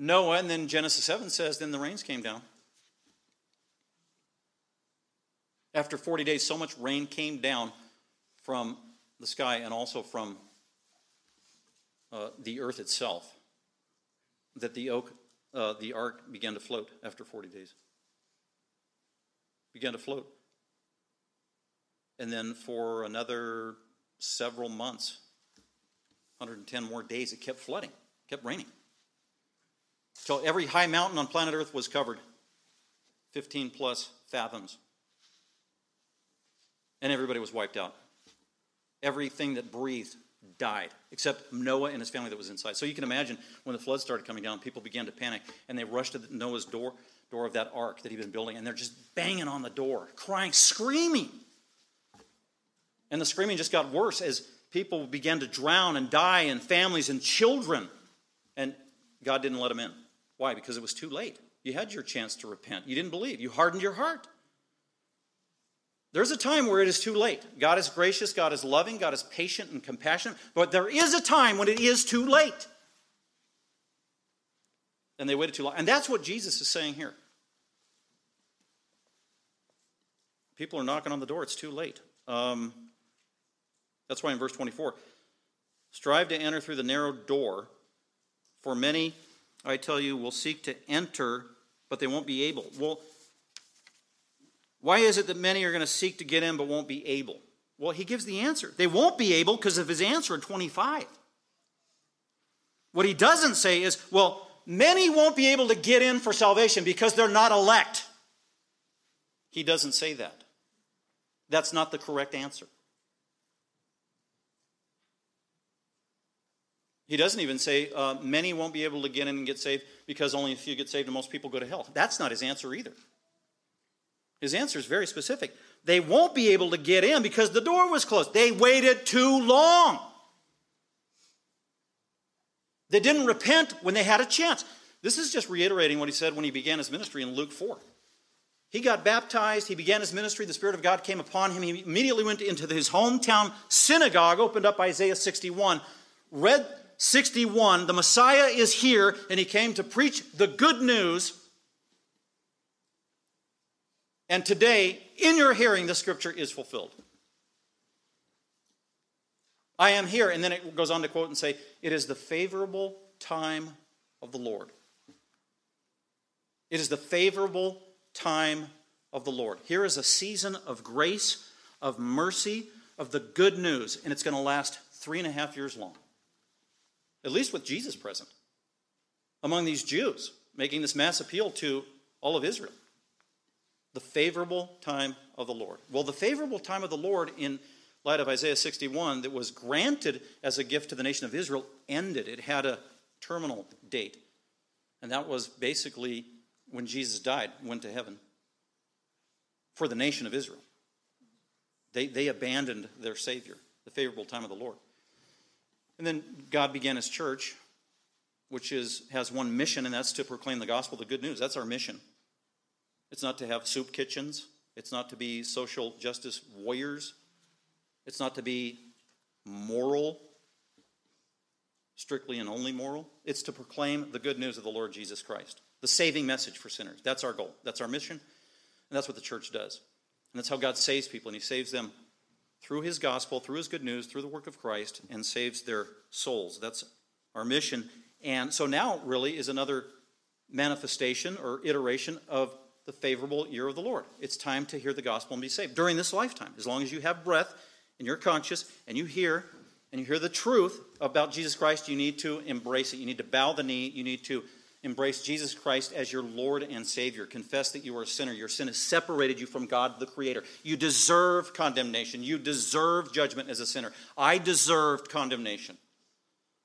Noah, and then Genesis 7 says, then the rains came down. After 40 days, so much rain came down from the sky and also from uh, the earth itself, that the oak, uh, the ark began to float after 40 days. Began to float. And then for another several months, 110 more days, it kept flooding, kept raining. Till every high mountain on planet Earth was covered, 15 plus fathoms. And everybody was wiped out. Everything that breathed died, except Noah and his family that was inside. So you can imagine when the flood started coming down, people began to panic, and they rushed to Noah's door, door of that ark that he'd been building, and they're just banging on the door, crying, screaming. And the screaming just got worse as people began to drown and die, and families and children. And God didn't let them in. Why? Because it was too late. You had your chance to repent. You didn't believe. You hardened your heart. There's a time where it is too late. God is gracious, God is loving, God is patient and compassionate, but there is a time when it is too late. And they waited too long. And that's what Jesus is saying here. People are knocking on the door, it's too late. Um, that's why in verse 24, strive to enter through the narrow door, for many I tell you, will seek to enter, but they won't be able. Well, why is it that many are going to seek to get in but won't be able? Well, he gives the answer. They won't be able because of his answer in 25. What he doesn't say is, well, many won't be able to get in for salvation because they're not elect. He doesn't say that. That's not the correct answer. He doesn't even say uh, many won't be able to get in and get saved because only a few get saved and most people go to hell. That's not his answer either. His answer is very specific. They won't be able to get in because the door was closed. They waited too long. They didn't repent when they had a chance. This is just reiterating what he said when he began his ministry in Luke 4. He got baptized. He began his ministry. The Spirit of God came upon him. He immediately went into his hometown synagogue, opened up Isaiah 61, read 61. The Messiah is here, and he came to preach the good news. And today, in your hearing, the scripture is fulfilled. I am here. And then it goes on to quote and say, It is the favorable time of the Lord. It is the favorable time of the Lord. Here is a season of grace, of mercy, of the good news, and it's going to last three and a half years long. At least with Jesus present among these Jews, making this mass appeal to all of Israel. The favorable time of the Lord. Well, the favorable time of the Lord, in light of Isaiah 61, that was granted as a gift to the nation of Israel, ended. It had a terminal date. And that was basically when Jesus died, went to heaven for the nation of Israel. They, they abandoned their Savior, the favorable time of the Lord. And then God began His church, which is, has one mission, and that's to proclaim the gospel, the good news. That's our mission. It's not to have soup kitchens, it's not to be social justice warriors, it's not to be moral, strictly and only moral. It's to proclaim the good news of the Lord Jesus Christ the saving message for sinners. That's our goal. That's our mission. And that's what the church does. And that's how God saves people. And He saves them through His gospel, through His good news, through the work of Christ, and saves their souls. That's our mission. And so now, really, is another manifestation or iteration of the favorable year of the Lord. It's time to hear the gospel and be saved during this lifetime. As long as you have breath and you're conscious and you hear and you hear the truth about Jesus Christ, you need to embrace it. You need to bow the knee. You need to embrace Jesus Christ as your Lord and Savior. Confess that you are a sinner. Your sin has separated you from God the Creator. You deserve condemnation. You deserve judgment as a sinner. I deserved condemnation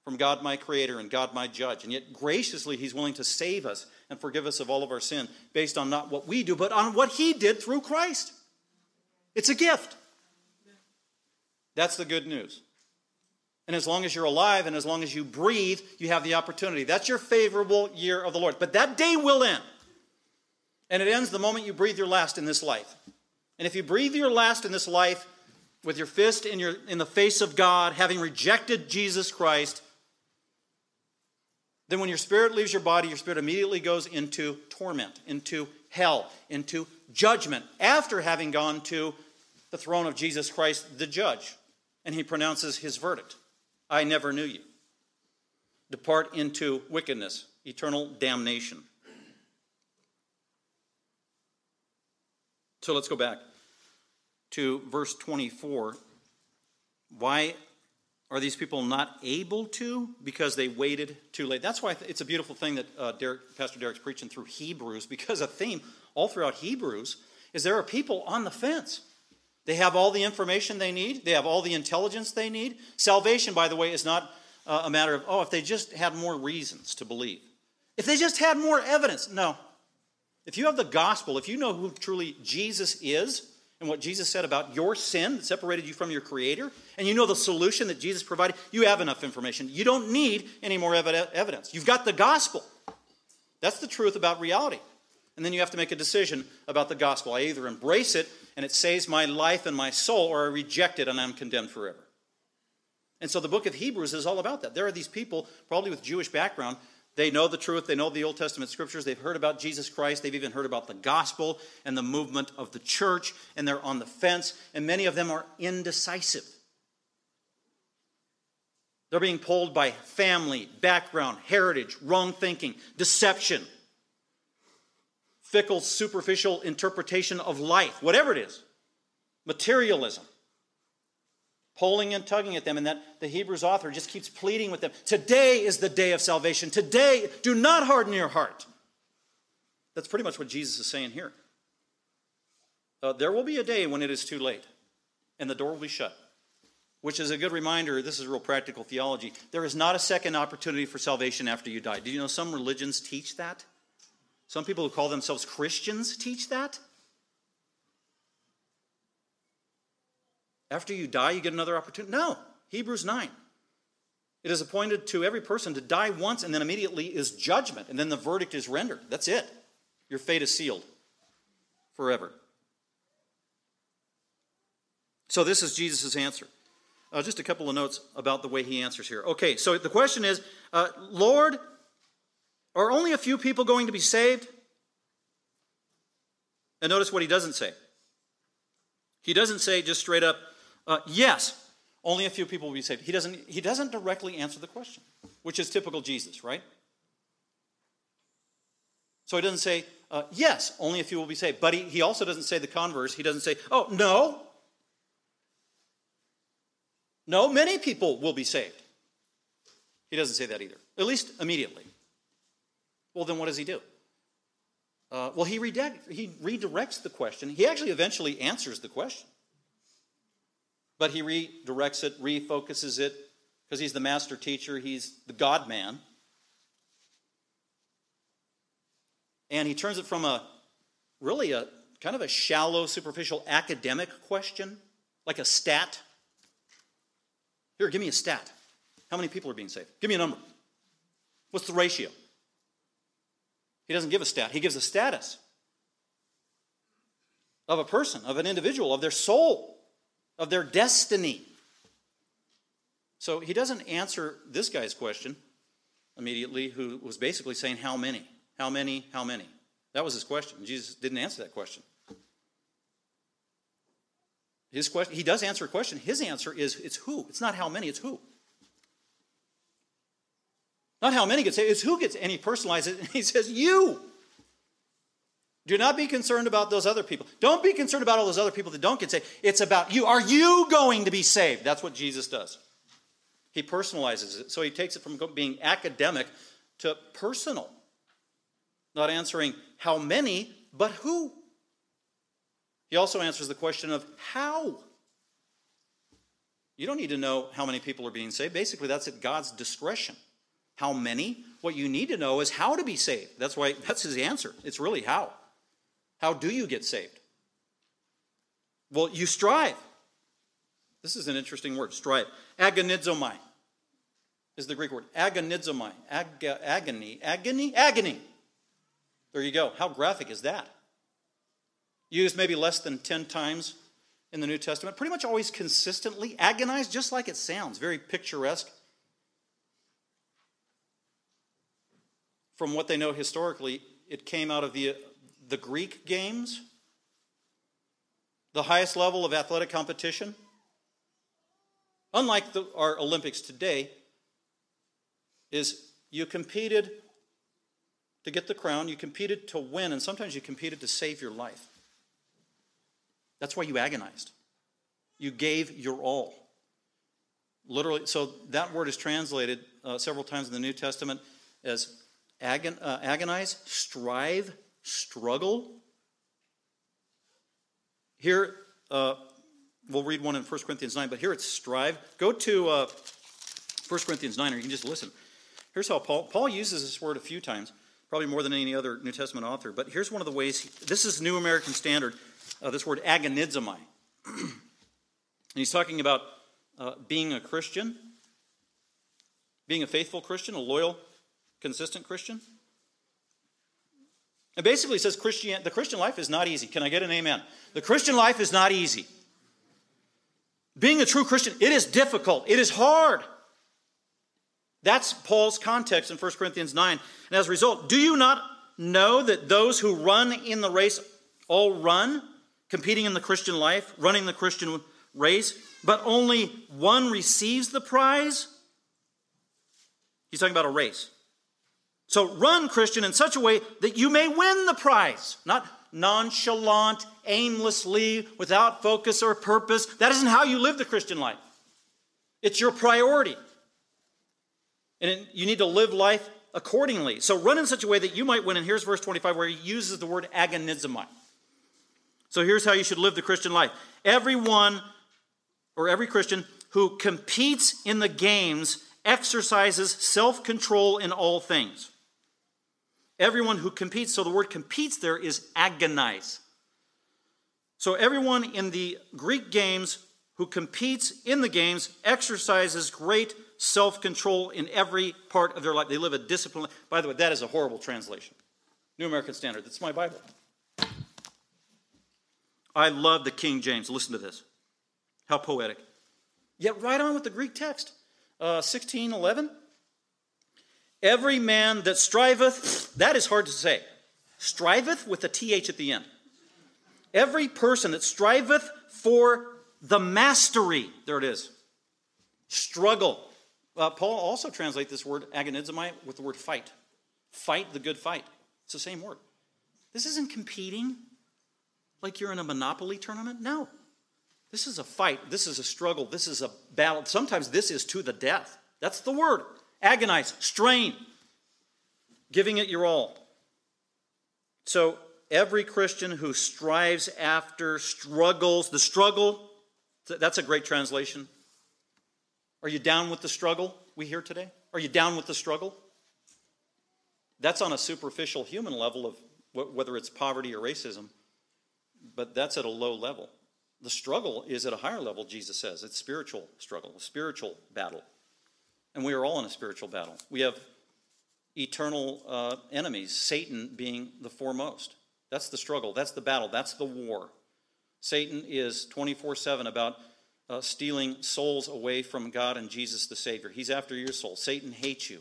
from God my Creator and God my Judge. And yet, graciously, He's willing to save us and forgive us of all of our sin based on not what we do, but on what He did through Christ. It's a gift. That's the good news. And as long as you're alive and as long as you breathe, you have the opportunity. That's your favorable year of the Lord. But that day will end. And it ends the moment you breathe your last in this life. And if you breathe your last in this life with your fist in, your, in the face of God, having rejected Jesus Christ, then when your spirit leaves your body, your spirit immediately goes into torment, into hell, into judgment, after having gone to the throne of Jesus Christ, the judge. And he pronounces his verdict. I never knew you. Depart into wickedness, eternal damnation. So let's go back to verse 24. Why are these people not able to? Because they waited too late. That's why it's a beautiful thing that uh, Derek, Pastor Derek's preaching through Hebrews, because a theme all throughout Hebrews is there are people on the fence. They have all the information they need, they have all the intelligence they need. Salvation, by the way, is not uh, a matter of, oh, if they just had more reasons to believe. If they just had more evidence. No. If you have the gospel, if you know who truly Jesus is and what Jesus said about your sin that separated you from your Creator, and you know the solution that Jesus provided, you have enough information. You don't need any more evidence. You've got the gospel. That's the truth about reality. And then you have to make a decision about the gospel. I either embrace it and it saves my life and my soul, or I reject it and I'm condemned forever. And so the book of Hebrews is all about that. There are these people, probably with Jewish background, they know the truth, they know the Old Testament scriptures, they've heard about Jesus Christ, they've even heard about the gospel and the movement of the church, and they're on the fence, and many of them are indecisive. They're being pulled by family, background, heritage, wrong thinking, deception, fickle, superficial interpretation of life, whatever it is, materialism, pulling and tugging at them. And that the Hebrews author just keeps pleading with them Today is the day of salvation. Today, do not harden your heart. That's pretty much what Jesus is saying here. Uh, there will be a day when it is too late and the door will be shut which is a good reminder this is real practical theology. There is not a second opportunity for salvation after you die. Do you know some religions teach that? Some people who call themselves Christians teach that. After you die, you get another opportunity. No, Hebrews 9. It is appointed to every person to die once, and then immediately is judgment, and then the verdict is rendered. That's it. Your fate is sealed forever. So, this is Jesus' answer. Uh, just a couple of notes about the way he answers here. Okay, so the question is uh, Lord, are only a few people going to be saved? And notice what he doesn't say. He doesn't say just straight up, uh, yes, only a few people will be saved. He doesn't, he doesn't directly answer the question, which is typical Jesus, right? So he doesn't say, uh, yes, only a few will be saved. But he, he also doesn't say the converse. He doesn't say, oh, no, no, many people will be saved. He doesn't say that either, at least immediately. Well, then what does he do? Uh, well, he, redact, he redirects the question. He actually eventually answers the question. But he redirects it, refocuses it, because he's the master teacher, he's the God man. And he turns it from a really a kind of a shallow, superficial academic question, like a stat here, give me a stat. How many people are being saved? Give me a number. What's the ratio? He doesn't give a stat, he gives a status of a person, of an individual, of their soul, of their destiny. So he doesn't answer this guy's question immediately, who was basically saying, How many? How many? How many? That was his question. Jesus didn't answer that question. His question, he does answer a question. His answer is it's who. It's not how many, it's who. Not how many get saved, it's who gets, and he it, and he says, You. Do not be concerned about those other people. Don't be concerned about all those other people that don't get saved. It's about you. Are you going to be saved? That's what Jesus does. He personalizes it. So he takes it from being academic to personal. Not answering how many, but who. He also answers the question of how. You don't need to know how many people are being saved. Basically, that's at God's discretion. How many? What you need to know is how to be saved. That's why that's his answer. It's really how. How do you get saved? Well, you strive. This is an interesting word, strive. Agonizomai is the Greek word. Agonizomai. Ag- agony. Agony? Agony. There you go. How graphic is that? used maybe less than 10 times in the New Testament, pretty much always consistently, agonized, just like it sounds, very picturesque. From what they know historically, it came out of the, the Greek games, the highest level of athletic competition. Unlike the, our Olympics today, is you competed to get the crown, you competed to win, and sometimes you competed to save your life. That's why you agonized. You gave your all. Literally, so that word is translated uh, several times in the New Testament as agon, uh, agonize, strive, struggle. Here, uh, we'll read one in 1 Corinthians 9, but here it's strive. Go to uh, 1 Corinthians 9, or you can just listen. Here's how Paul, Paul uses this word a few times, probably more than any other New Testament author, but here's one of the ways, this is New American Standard uh, this word agonizomai. and he's talking about uh, being a Christian, being a faithful Christian, a loyal, consistent Christian. And basically says Christian, the Christian life is not easy. Can I get an amen? The Christian life is not easy. Being a true Christian, it is difficult. It is hard. That's Paul's context in 1 Corinthians 9. And as a result, do you not know that those who run in the race all run, competing in the Christian life, running the Christian race, but only one receives the prize? He's talking about a race. So run, Christian, in such a way that you may win the prize, not nonchalant, aimlessly, without focus or purpose. That isn't how you live the Christian life. It's your priority. And you need to live life accordingly. So run in such a way that you might win. And here's verse 25 where he uses the word agonizomai. So here's how you should live the Christian life. Everyone, or every Christian who competes in the games exercises self control in all things. Everyone who competes, so the word competes there is agonize. So everyone in the Greek games who competes in the games exercises great self control in every part of their life. They live a disciplined By the way, that is a horrible translation. New American Standard. That's my Bible. I love the King James. Listen to this. How poetic. Yet right on with the Greek text. Uh, 1611. Every man that striveth, that is hard to say. Striveth with a TH at the end. Every person that striveth for the mastery, there it is. Struggle. Uh, Paul also translates this word agonizomai with the word fight. Fight the good fight. It's the same word. This isn't competing like you're in a monopoly tournament. No. This is a fight. This is a struggle. This is a battle. Sometimes this is to the death. That's the word. Agonize, strain, giving it your all. So every Christian who strives after, struggles, the struggle, that's a great translation. Are you down with the struggle we hear today? Are you down with the struggle? That's on a superficial human level of whether it's poverty or racism, but that's at a low level. The struggle is at a higher level, Jesus says. It's spiritual struggle, a spiritual battle. And we are all in a spiritual battle. We have eternal uh, enemies, Satan being the foremost. That's the struggle, that's the battle, that's the war. Satan is 24 7 about uh, stealing souls away from God and Jesus the Savior. He's after your soul. Satan hates you.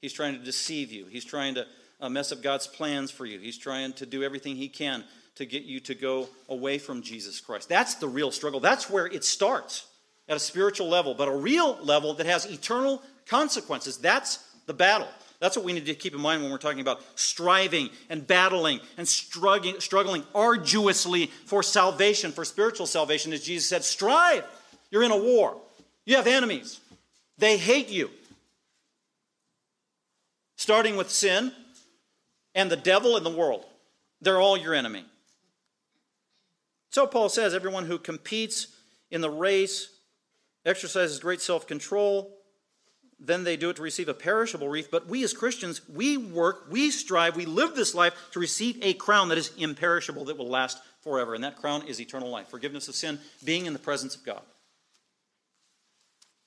He's trying to deceive you. He's trying to uh, mess up God's plans for you. He's trying to do everything he can to get you to go away from Jesus Christ. That's the real struggle. That's where it starts at a spiritual level, but a real level that has eternal consequences. That's the battle. That's what we need to keep in mind when we're talking about striving and battling and struggling, struggling arduously for salvation, for spiritual salvation. As Jesus said, strive. You're in a war. You have enemies. They hate you. Starting with sin and the devil and the world. They're all your enemy. So Paul says everyone who competes in the race exercises great self control. Then they do it to receive a perishable wreath. But we as Christians, we work, we strive, we live this life to receive a crown that is imperishable, that will last forever. And that crown is eternal life forgiveness of sin, being in the presence of God.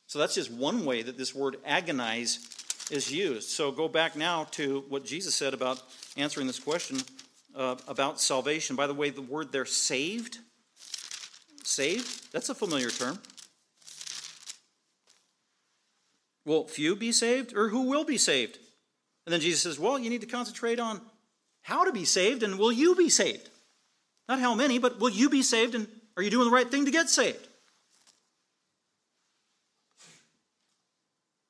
So that's just one way that this word agonize is used. So go back now to what Jesus said about answering this question uh, about salvation. By the way, the word there, saved, saved, that's a familiar term. Will few be saved, or who will be saved? And then Jesus says, well, you need to concentrate on how to be saved, and will you be saved? Not how many, but will you be saved, and are you doing the right thing to get saved?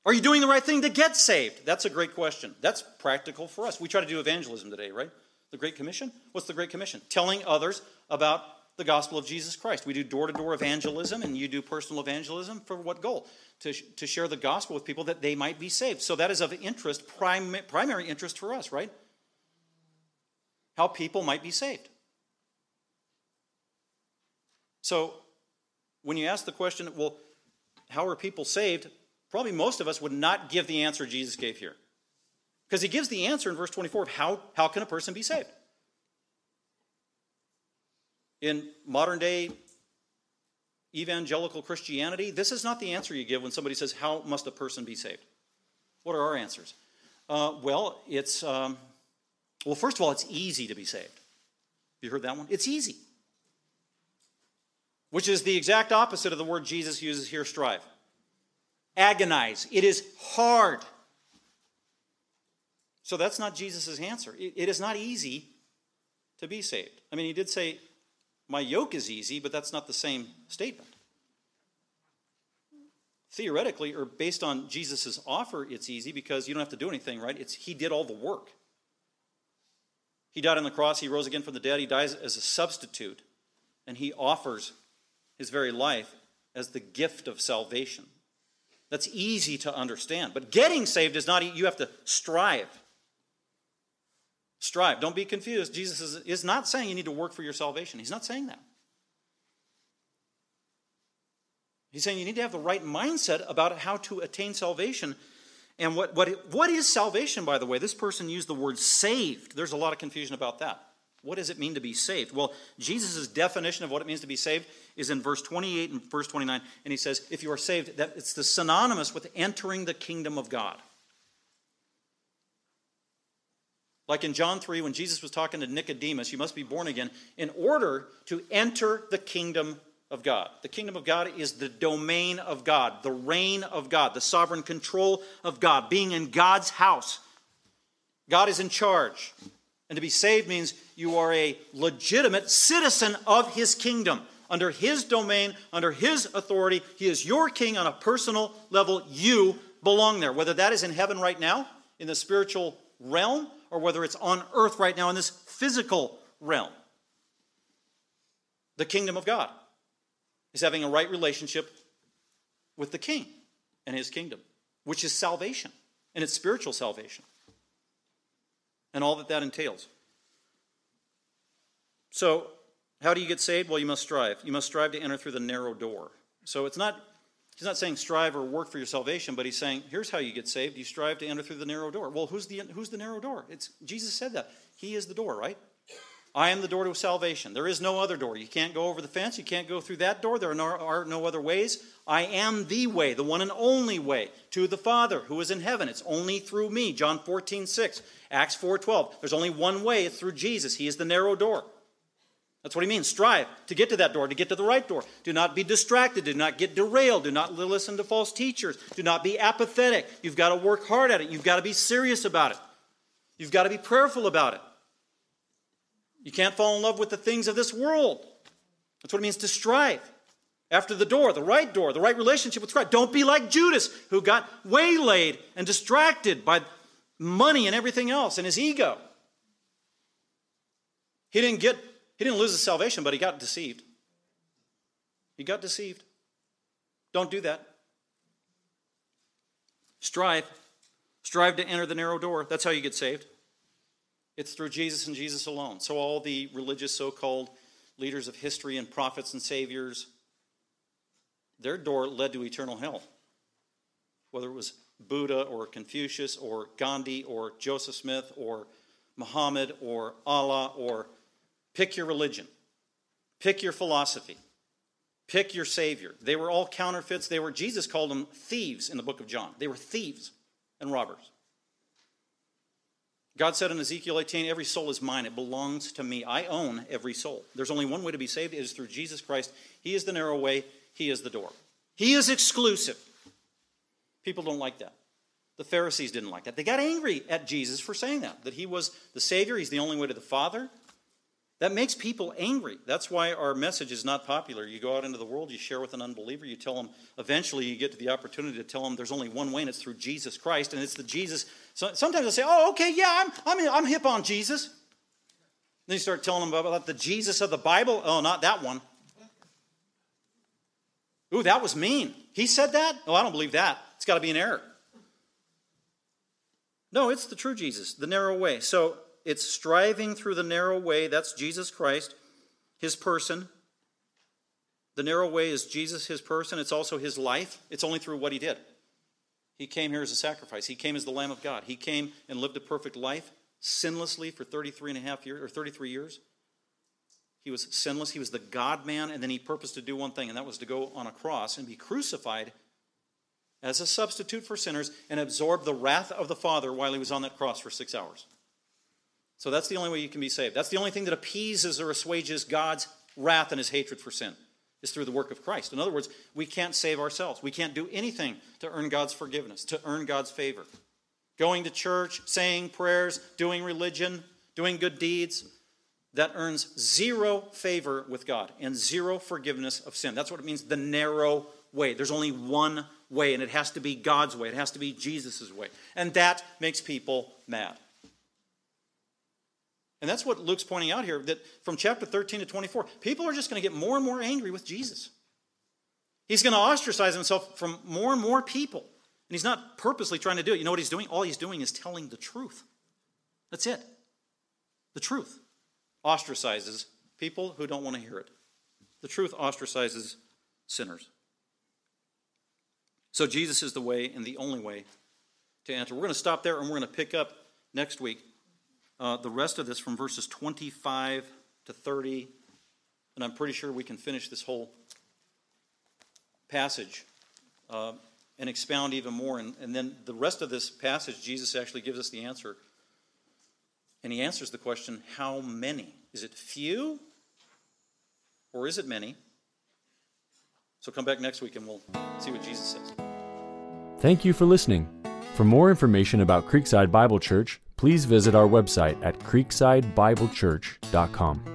Are you doing the right thing to get saved? That's a great question. That's practical for us. We try to do evangelism today, right? The Great Commission? What's the Great Commission? Telling others about the gospel of Jesus Christ. We do door to door evangelism, and you do personal evangelism for what goal? To, to share the gospel with people that they might be saved. So that is of interest, prim, primary interest for us, right? How people might be saved. So when you ask the question, well, how are people saved? Probably most of us would not give the answer Jesus gave here. Because he gives the answer in verse 24 of how, how can a person be saved? In modern day evangelical Christianity, this is not the answer you give when somebody says, How must a person be saved? What are our answers? Uh, well, it's, um, well, first of all, it's easy to be saved. You heard that one? It's easy. Which is the exact opposite of the word Jesus uses here, strive. Agonize. It is hard. So that's not Jesus' answer. It, it is not easy to be saved. I mean, he did say, My yoke is easy, but that's not the same statement. theoretically, or based on Jesus' offer, it's easy because you don't have to do anything, right? It's He did all the work. He died on the cross, He rose again from the dead, He dies as a substitute, and He offers His very life as the gift of salvation. That's easy to understand. But getting saved is not, you have to strive. Strive. Don't be confused. Jesus is, is not saying you need to work for your salvation. He's not saying that. He's saying you need to have the right mindset about how to attain salvation. And what, what, what is salvation, by the way? This person used the word saved. There's a lot of confusion about that. What does it mean to be saved? Well, Jesus' definition of what it means to be saved is in verse 28 and verse 29. And he says, if you are saved, that it's the synonymous with entering the kingdom of God. Like in John 3, when Jesus was talking to Nicodemus, you must be born again in order to enter the kingdom of God. The kingdom of God is the domain of God, the reign of God, the sovereign control of God, being in God's house. God is in charge. And to be saved means you are a legitimate citizen of his kingdom. Under his domain, under his authority, he is your king on a personal level. You belong there. Whether that is in heaven right now, in the spiritual realm, or whether it's on earth right now in this physical realm. The kingdom of God is having a right relationship with the king and his kingdom, which is salvation, and it's spiritual salvation, and all that that entails. So, how do you get saved? Well, you must strive. You must strive to enter through the narrow door. So, it's not, he's not saying strive or work for your salvation, but he's saying, here's how you get saved. You strive to enter through the narrow door. Well, who's the, who's the narrow door? It's, Jesus said that. He is the door, right? I am the door to salvation. There is no other door. You can't go over the fence. You can't go through that door. There are no, are no, other ways. I am the way, the one and only way to the Father who is in heaven. It's only through me. John 14, 6. Acts 4, 12. There's only one way. It's through Jesus. He is the narrow door. That's what he means. Strive to get to that door, to get to the right door. Do not be distracted. Do not get derailed. Do not listen to false teachers. Do not be apathetic. You've got to work hard at it. You've got to be serious about it. You've got to be prayerful about it. You can't fall in love with the things of this world. That's what it means to strive. After the door, the right door, the right relationship with Christ. Don't be like Judas, who got waylaid and distracted by money and everything else and his ego. He didn't get, he didn't lose his salvation, but he got deceived. He got deceived. Don't do that. Strive. Strive to enter the narrow door. That's how you get saved. It's through Jesus and Jesus alone. So, all the religious so called leaders of history and prophets and saviors, their door led to eternal hell. Whether it was Buddha or Confucius or Gandhi or Joseph Smith or Muhammad or Allah or pick your religion, pick your philosophy, pick your savior. They were all counterfeits. They were Jesus called them thieves in the book of John. They were thieves and robbers. God said in Ezekiel 18, Every soul is mine. It belongs to me. I own every soul. There's only one way to be saved. It is through Jesus Christ. He is the narrow way, He is the door. He is exclusive. People don't like that. The Pharisees didn't like that. They got angry at Jesus for saying that, that He was the Savior, He's the only way to the Father. That makes people angry. That's why our message is not popular. You go out into the world, you share with an unbeliever, you tell them, eventually you get to the opportunity to tell them there's only one way, and it's through Jesus Christ, and it's the Jesus. So sometimes they say, oh, okay, yeah, I'm, I'm, I'm hip on Jesus. Then you start telling them about the Jesus of the Bible. Oh, not that one. Ooh, that was mean. He said that? Oh, I don't believe that. It's got to be an error. No, it's the true Jesus, the narrow way. So it's striving through the narrow way. That's Jesus Christ, his person. The narrow way is Jesus, his person. It's also his life. It's only through what he did. He came here as a sacrifice. He came as the Lamb of God. He came and lived a perfect life sinlessly for 33 and a half years or 33 years. He was sinless. He was the God man, and then he purposed to do one thing, and that was to go on a cross and be crucified as a substitute for sinners and absorb the wrath of the Father while he was on that cross for six hours. So that's the only way you can be saved. That's the only thing that appeases or assuages God's wrath and his hatred for sin is through the work of Christ. In other words, we can't save ourselves. We can't do anything to earn God's forgiveness, to earn God's favor. Going to church, saying prayers, doing religion, doing good deeds, that earns zero favor with God and zero forgiveness of sin. That's what it means the narrow way. There's only one way, and it has to be God's way. It has to be Jesus' way. And that makes people mad. And that's what Luke's pointing out here that from chapter 13 to 24, people are just going to get more and more angry with Jesus. He's going to ostracize himself from more and more people. And he's not purposely trying to do it. You know what he's doing? All he's doing is telling the truth. That's it. The truth ostracizes people who don't want to hear it. The truth ostracizes sinners. So Jesus is the way and the only way to enter. We're going to stop there and we're going to pick up next week uh, the rest of this from verses 25 to 30. And I'm pretty sure we can finish this whole passage uh, and expound even more. And, and then the rest of this passage, Jesus actually gives us the answer. And he answers the question how many? Is it few or is it many? So come back next week and we'll see what Jesus says. Thank you for listening. For more information about Creekside Bible Church, please visit our website at creeksidebiblechurch.com.